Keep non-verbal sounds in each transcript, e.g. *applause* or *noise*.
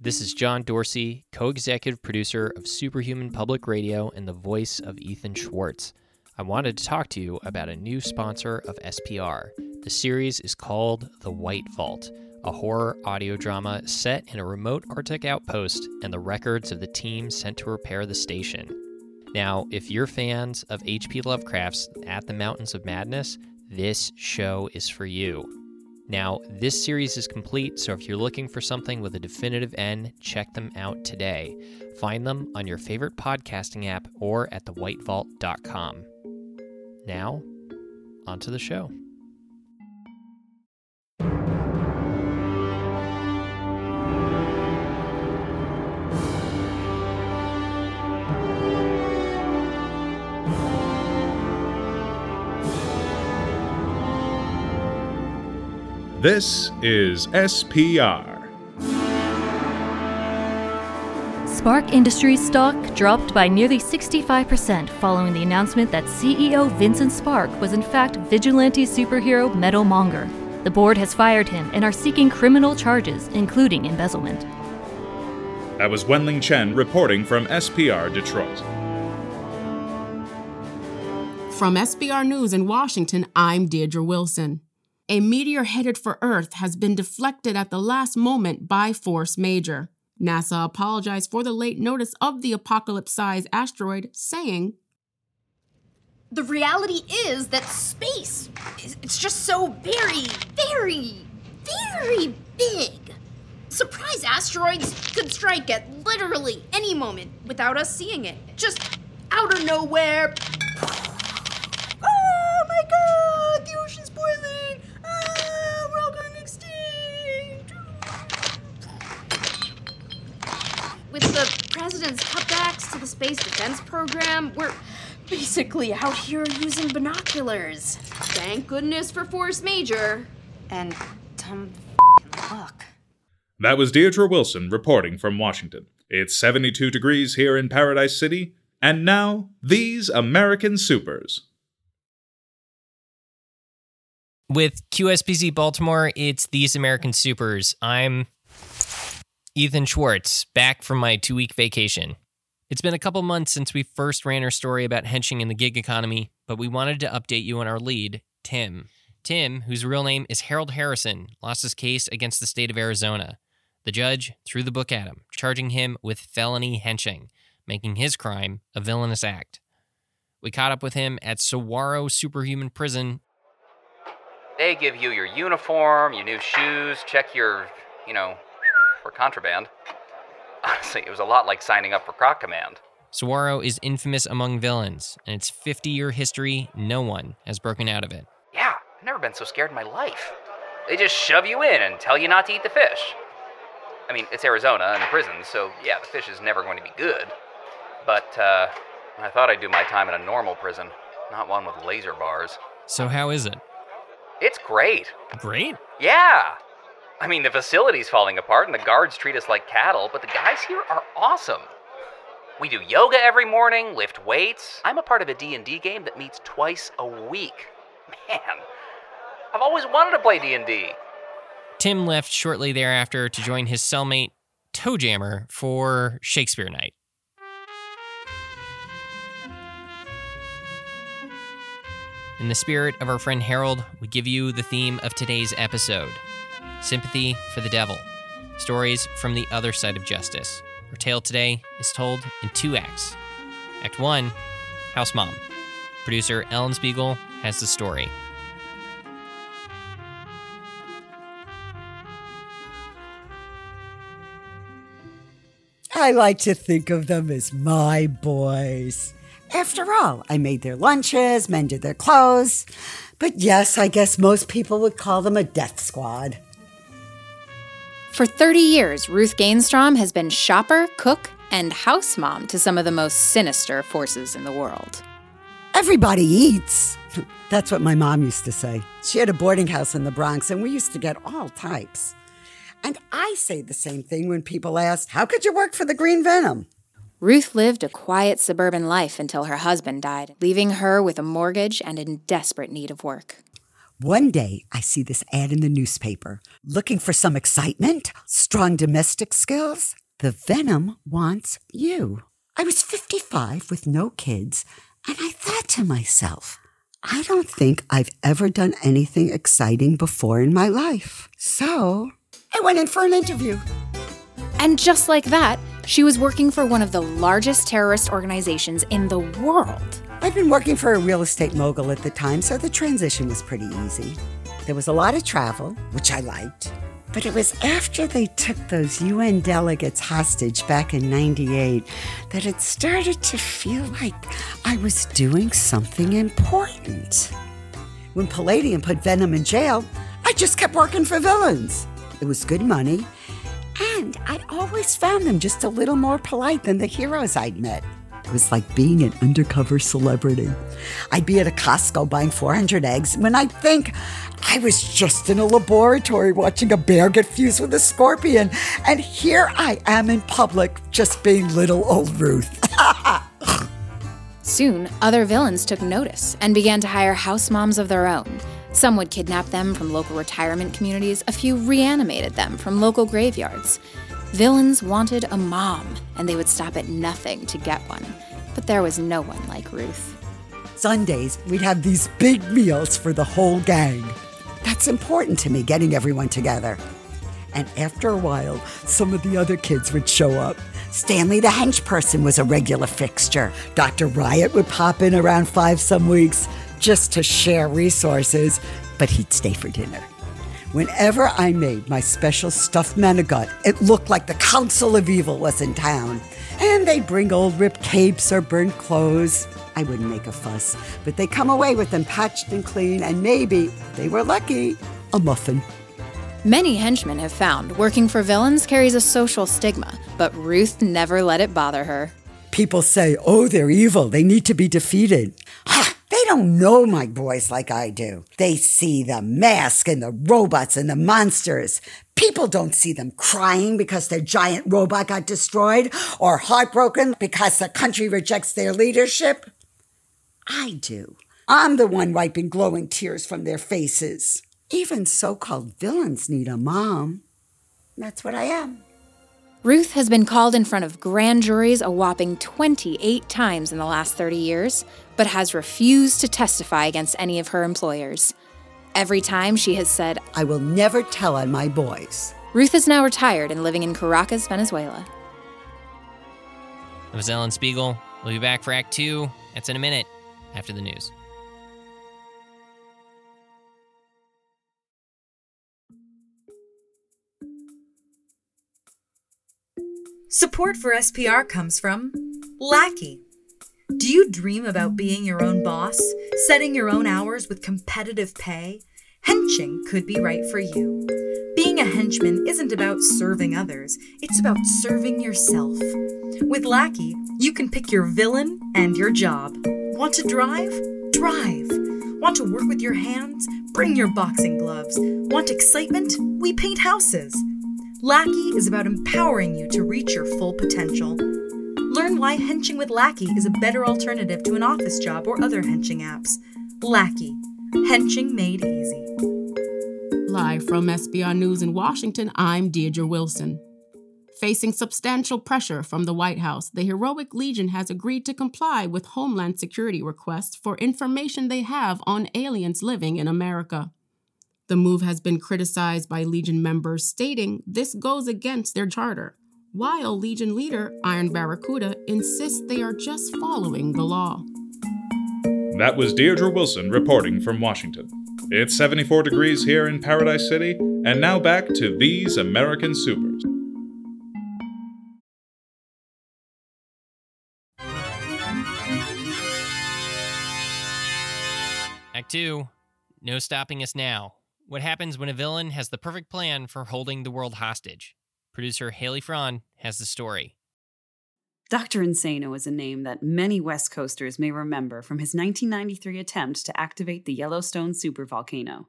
this is John Dorsey, co executive producer of Superhuman Public Radio and the voice of Ethan Schwartz. I wanted to talk to you about a new sponsor of SPR. The series is called The White Vault, a horror audio drama set in a remote Arctic outpost and the records of the team sent to repair the station. Now, if you're fans of H.P. Lovecraft's At the Mountains of Madness, this show is for you. Now, this series is complete, so if you're looking for something with a definitive end, check them out today. Find them on your favorite podcasting app or at thewhitevault.com. Now, onto the show. This is SPR. Spark Industries stock dropped by nearly 65% following the announcement that CEO Vincent Spark was in fact vigilante superhero Meadow Monger. The board has fired him and are seeking criminal charges, including embezzlement. That was Wenling Chen reporting from SPR Detroit. From SPR News in Washington, I'm Deirdre Wilson a meteor headed for Earth has been deflected at the last moment by Force Major. NASA apologized for the late notice of the apocalypse sized asteroid, saying, The reality is that space it's just so very, very, very big. Surprise asteroids could strike at literally any moment without us seeing it. Just out of nowhere. The president's cutbacks to the space defense program, we're basically out here using binoculars. Thank goodness for Force Major. And dumb luck. That was Deirdre Wilson reporting from Washington. It's 72 degrees here in Paradise City, and now, these American supers. With QSPZ Baltimore, it's These American Supers. I'm Ethan Schwartz, back from my two week vacation. It's been a couple months since we first ran our story about henching in the gig economy, but we wanted to update you on our lead, Tim. Tim, whose real name is Harold Harrison, lost his case against the state of Arizona. The judge threw the book at him, charging him with felony henching, making his crime a villainous act. We caught up with him at Saguaro Superhuman Prison. They give you your uniform, your new shoes, check your, you know, for contraband. Honestly, it was a lot like signing up for Croc Command. Saguaro is infamous among villains, and its 50 year history, no one has broken out of it. Yeah, I've never been so scared in my life. They just shove you in and tell you not to eat the fish. I mean, it's Arizona and prison, so yeah, the fish is never going to be good. But uh, I thought I'd do my time in a normal prison, not one with laser bars. So, how is it? It's great. Great? Yeah. I mean, the facility's falling apart and the guards treat us like cattle, but the guys here are awesome. We do yoga every morning, lift weights. I'm a part of a D&D game that meets twice a week. Man, I've always wanted to play D&D. Tim left shortly thereafter to join his cellmate Toejammer for Shakespeare Night. In the spirit of our friend Harold, we give you the theme of today's episode Sympathy for the Devil Stories from the Other Side of Justice. Our tale today is told in two acts. Act 1 House Mom. Producer Ellen Spiegel has the story. I like to think of them as my boys. After all, I made their lunches, mended their clothes. But yes, I guess most people would call them a death squad. For 30 years, Ruth Gainstrom has been shopper, cook, and house mom to some of the most sinister forces in the world. Everybody eats. *laughs* That's what my mom used to say. She had a boarding house in the Bronx, and we used to get all types. And I say the same thing when people ask, How could you work for the Green Venom? Ruth lived a quiet suburban life until her husband died, leaving her with a mortgage and in desperate need of work. One day, I see this ad in the newspaper looking for some excitement, strong domestic skills. The Venom wants you. I was 55 with no kids, and I thought to myself, I don't think I've ever done anything exciting before in my life. So I went in for an interview. And just like that, she was working for one of the largest terrorist organizations in the world. I'd been working for a real estate mogul at the time, so the transition was pretty easy. There was a lot of travel, which I liked. But it was after they took those UN delegates hostage back in 98 that it started to feel like I was doing something important. When Palladium put Venom in jail, I just kept working for villains. It was good money, and I always found them just a little more polite than the heroes I'd met. It was like being an undercover celebrity. I'd be at a Costco buying 400 eggs when I'd think I was just in a laboratory watching a bear get fused with a scorpion, and here I am in public just being little old Ruth. Soon, other villains took notice and began to hire house moms of their own. Some would kidnap them from local retirement communities, a few reanimated them from local graveyards. Villains wanted a mom, and they would stop at nothing to get one. But there was no one like Ruth. Sundays, we'd have these big meals for the whole gang. That's important to me, getting everyone together. And after a while, some of the other kids would show up. Stanley the hench person was a regular fixture. Dr. Riot would pop in around five some weeks just to share resources, but he'd stay for dinner. Whenever I made my special stuffed manigut, it looked like the Council of Evil was in town. And they'd bring old ripped capes or burnt clothes. I wouldn't make a fuss, but they come away with them patched and clean, and maybe, they were lucky, a muffin. Many henchmen have found working for villains carries a social stigma, but Ruth never let it bother her. People say, oh, they're evil, they need to be defeated. Don't know my boys like I do. They see the mask and the robots and the monsters. People don't see them crying because their giant robot got destroyed or heartbroken because the country rejects their leadership. I do. I'm the one wiping glowing tears from their faces. Even so called villains need a mom. That's what I am. Ruth has been called in front of grand juries a whopping 28 times in the last 30 years, but has refused to testify against any of her employers. Every time she has said, I will never tell on my boys. Ruth is now retired and living in Caracas, Venezuela. That was Ellen Spiegel. We'll be back for Act Two. That's in a minute after the news. Support for SPR comes from Lackey. Do you dream about being your own boss, setting your own hours with competitive pay? Henching could be right for you. Being a henchman isn't about serving others, it's about serving yourself. With Lackey, you can pick your villain and your job. Want to drive? Drive. Want to work with your hands? Bring your boxing gloves. Want excitement? We paint houses. Lackey is about empowering you to reach your full potential. Learn why henching with Lackey is a better alternative to an office job or other henching apps. Lackey, henching made easy. Live from SPR News in Washington, I'm Deirdre Wilson. Facing substantial pressure from the White House, the Heroic Legion has agreed to comply with Homeland Security requests for information they have on aliens living in America. The move has been criticized by Legion members, stating this goes against their charter, while Legion leader Iron Barracuda insists they are just following the law. That was Deirdre Wilson reporting from Washington. It's 74 degrees here in Paradise City, and now back to These American Supers. Act Two. No stopping us now. What happens when a villain has the perfect plan for holding the world hostage? Producer Haley Fraun has the story. Dr. Insano is a name that many West Coasters may remember from his 1993 attempt to activate the Yellowstone supervolcano.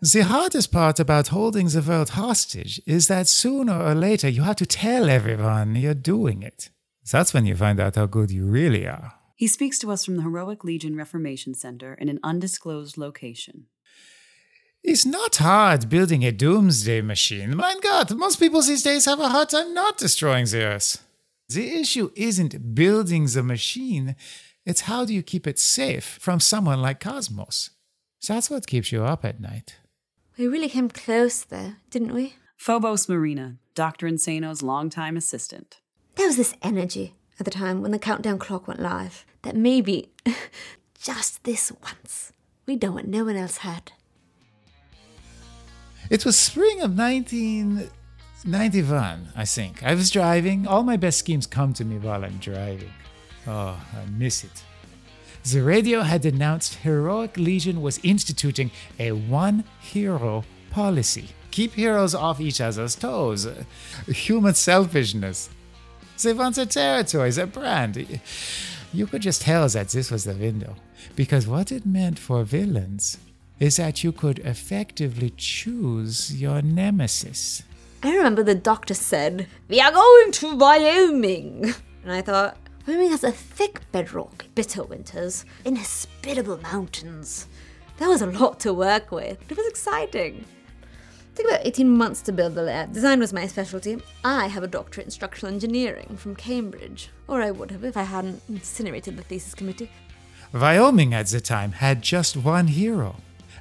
The hardest part about holding the world hostage is that sooner or later you have to tell everyone you're doing it. That's when you find out how good you really are. He speaks to us from the Heroic Legion Reformation Center in an undisclosed location. It's not hard building a doomsday machine. My God, most people these days have a hard time not destroying the Earth. The issue isn't building the machine, it's how do you keep it safe from someone like Cosmos. That's what keeps you up at night. We really came close there, didn't we? Phobos Marina, Dr. Insano's longtime assistant. There was this energy at the time when the countdown clock went live that maybe, *laughs* just this once, we done what no one else had. It was spring of 1991, I think. I was driving. All my best schemes come to me while I'm driving. Oh, I miss it. The radio had announced Heroic Legion was instituting a one hero policy. Keep heroes off each other's toes. Human selfishness. They want their territory, their brand. You could just tell that this was the window. Because what it meant for villains is that you could effectively choose your nemesis. I remember the doctor said, We are going to Wyoming. And I thought, Wyoming has a thick bedrock, bitter winters, inhospitable mountains. There was a lot to work with. It was exciting. It took about 18 months to build the lab. Design was my specialty. I have a doctorate in structural engineering from Cambridge. Or I would have if I hadn't incinerated the thesis committee. Wyoming at the time had just one hero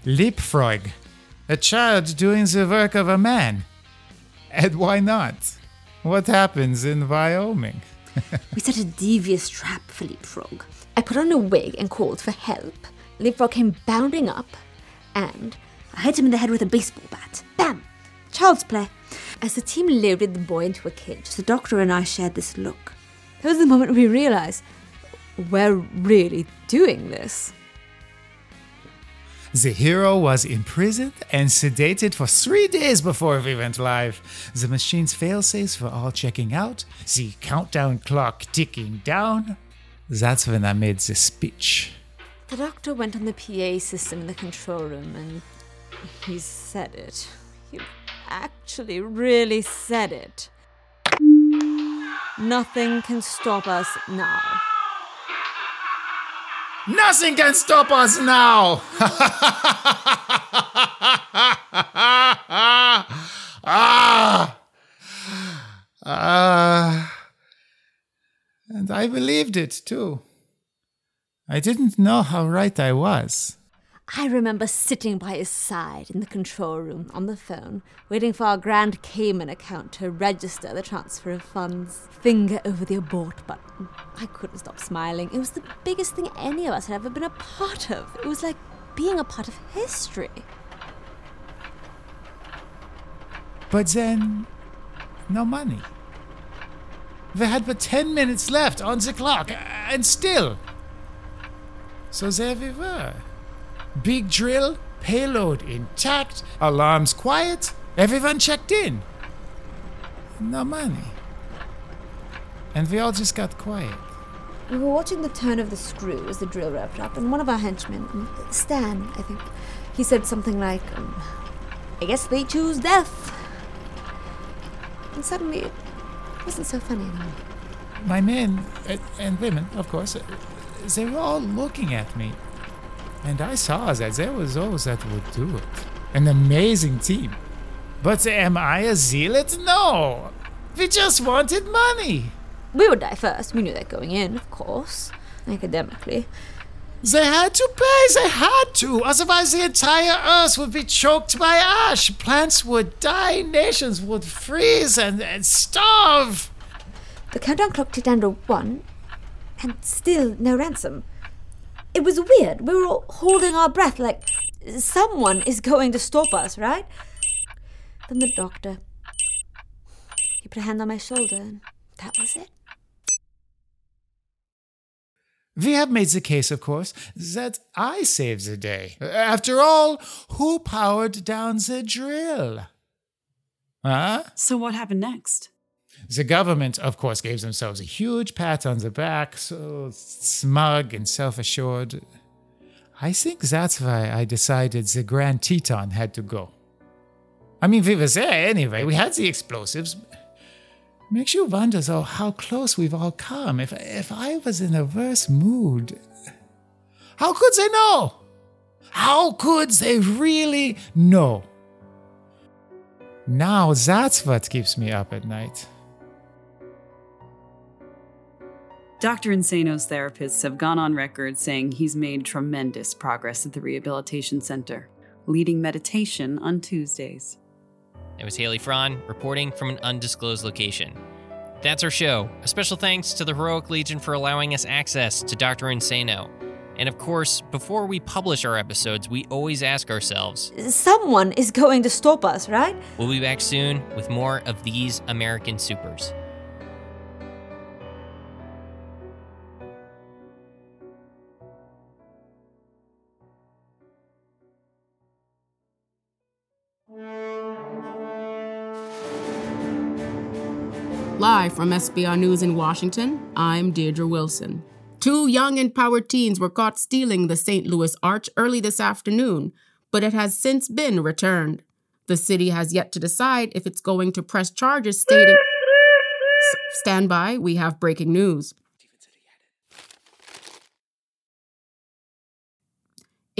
Leapfrog, a child doing the work of a man. And why not? What happens in Wyoming? *laughs* we set a devious trap for Leapfrog. I put on a wig and called for help. Leapfrog came bounding up, and I hit him in the head with a baseball bat. Bam! Child's play. As the team loaded the boy into a cage, the doctor and I shared this look. That was the moment we realized we're really doing this. The hero was imprisoned and sedated for three days before we went live. The machine's failsafes were all checking out, the countdown clock ticking down. That's when I made the speech. The doctor went on the PA system in the control room and he said it. He actually really said it. Nothing can stop us now. Nothing can stop us now! *laughs* ah! Ah! And I believed it too. I didn't know how right I was. I remember sitting by his side in the control room on the phone, waiting for our Grand Cayman account to register the transfer of funds. Finger over the abort button. I couldn't stop smiling. It was the biggest thing any of us had ever been a part of. It was like being a part of history. But then, no money. They had but 10 minutes left on the clock, and still. So there we were. Big drill, payload intact, alarms quiet, everyone checked in. No money. And we all just got quiet. We were watching the turn of the screw as the drill wrapped up, and one of our henchmen, Stan, I think, he said something like, um, I guess they choose death. And suddenly, it wasn't so funny anymore. My men, uh, and women, of course, uh, they were all looking at me. And I saw that there was those that would do it. An amazing team. But am I a zealot? No! We just wanted money! We would die first. We knew that going in, of course. Academically. They had to pay, they had to. Otherwise, the entire Earth would be choked by ash. Plants would die, nations would freeze and, and starve. The countdown clock ticked down to one, and still no ransom. It was weird. We were all holding our breath like someone is going to stop us, right? Then the doctor. He put a hand on my shoulder, and that was it. We have made the case, of course, that I saved the day. After all, who powered down the drill? Huh? So, what happened next? The government, of course, gave themselves a huge pat on the back, so smug and self assured. I think that's why I decided the Grand Teton had to go. I mean, we were there anyway, we had the explosives. Makes you wonder, though, how close we've all come. If, if I was in a worse mood, how could they know? How could they really know? Now that's what keeps me up at night. Dr. Insano's therapists have gone on record saying he's made tremendous progress at the rehabilitation center, leading meditation on Tuesdays. It was Haley Fron reporting from an undisclosed location. That's our show. A special thanks to the Heroic Legion for allowing us access to Dr. Insano. And of course, before we publish our episodes, we always ask ourselves Someone is going to stop us, right? We'll be back soon with more of these American supers. Live from SPR News in Washington, I'm Deirdre Wilson. Two young empowered teens were caught stealing the St. Louis Arch early this afternoon, but it has since been returned. The city has yet to decide if it's going to press charges stating. Stand by, we have breaking news.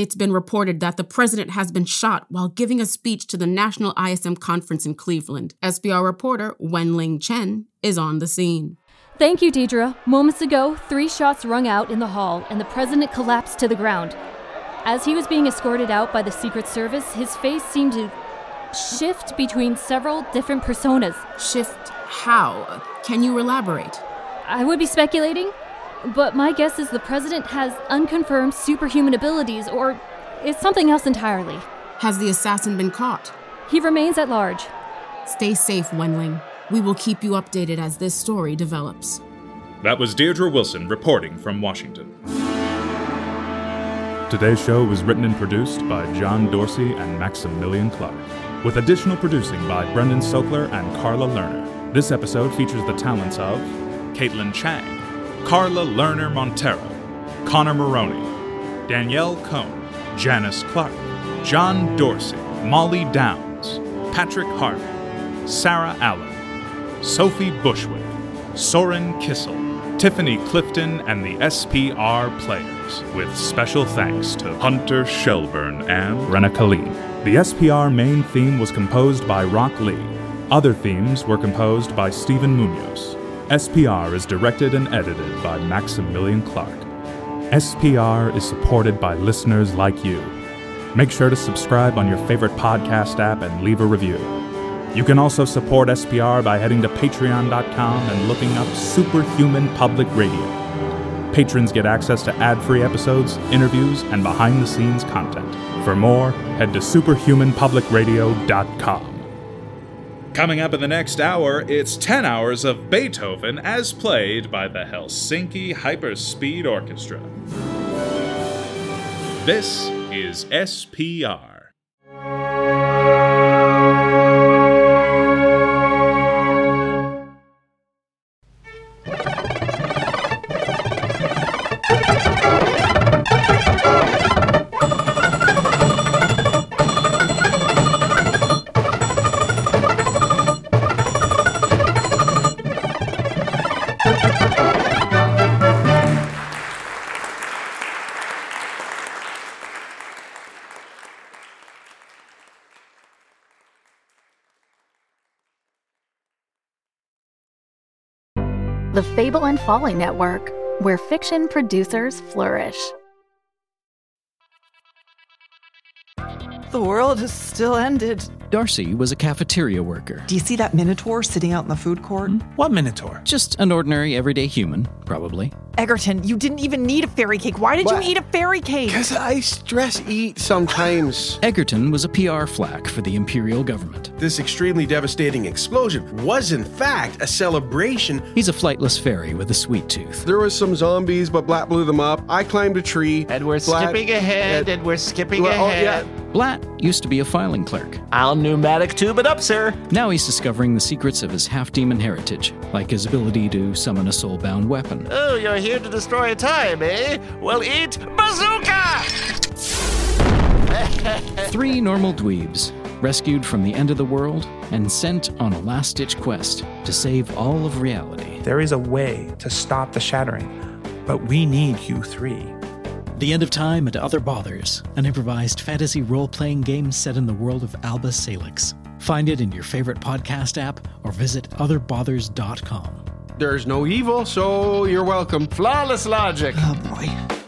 It's been reported that the president has been shot while giving a speech to the National ISM conference in Cleveland. SPR reporter Wenling Chen is on the scene. Thank you, Deidre. Moments ago, three shots rung out in the hall, and the president collapsed to the ground. As he was being escorted out by the Secret Service, his face seemed to shift between several different personas. Shift how? Can you elaborate? I would be speculating, but my guess is the president has unconfirmed superhuman abilities, or it's something else entirely. Has the assassin been caught? He remains at large. Stay safe, Wenling. We will keep you updated as this story develops. That was Deirdre Wilson reporting from Washington. Today's show was written and produced by John Dorsey and Maximilian Clark, with additional producing by Brendan Sokler and Carla Lerner. This episode features the talents of Caitlin Chang, Carla Lerner Montero, Connor Maroney, Danielle Cohn, Janice Clark, John Dorsey, Molly Downs, Patrick Harvey, Sarah Allen, Sophie Bushwick, Soren Kissel, Tiffany Clifton, and the SPR players, with special thanks to Hunter Shelburne and Rena Colleen. The SPR main theme was composed by Rock Lee. Other themes were composed by Stephen Munoz. SPR is directed and edited by Maximilian Clark. SPR is supported by listeners like you. Make sure to subscribe on your favorite podcast app and leave a review. You can also support SPR by heading to patreon.com and looking up Superhuman Public Radio. Patrons get access to ad free episodes, interviews, and behind the scenes content. For more, head to superhumanpublicradio.com. Coming up in the next hour, it's 10 hours of Beethoven as played by the Helsinki Hyperspeed Orchestra. This is SPR. Folly Network, where fiction producers flourish. The world has still ended. Darcy was a cafeteria worker. Do you see that minotaur sitting out in the food court? Hmm? What minotaur? Just an ordinary, everyday human, probably. Egerton, you didn't even need a fairy cake. Why did What? you eat a fairy cake? Because I stress eat sometimes. *laughs* Egerton was a PR flack for the imperial government. This extremely devastating explosion was, in fact, a celebration. He's a flightless fairy with a sweet tooth. There was some zombies, but Black blew them up. I climbed a tree. And we're Black- skipping ahead, uh, and we're skipping well, oh, ahead. yeah. Blatt used to be a filing clerk. I'll pneumatic tube it up, sir. Now he's discovering the secrets of his half demon heritage, like his ability to summon a soul-bound weapon. Oh, you're here to destroy time, eh? Well, eat bazooka! *laughs* Three normal dweebs, rescued from the end of the world and sent on a last ditch quest to save all of reality. There is a way to stop the shattering, but we need you three. The End of Time and Other Bothers, an improvised fantasy role playing game set in the world of Alba Salix. Find it in your favorite podcast app or visit otherbothers.com. There's no evil, so you're welcome. Flawless logic. Oh boy.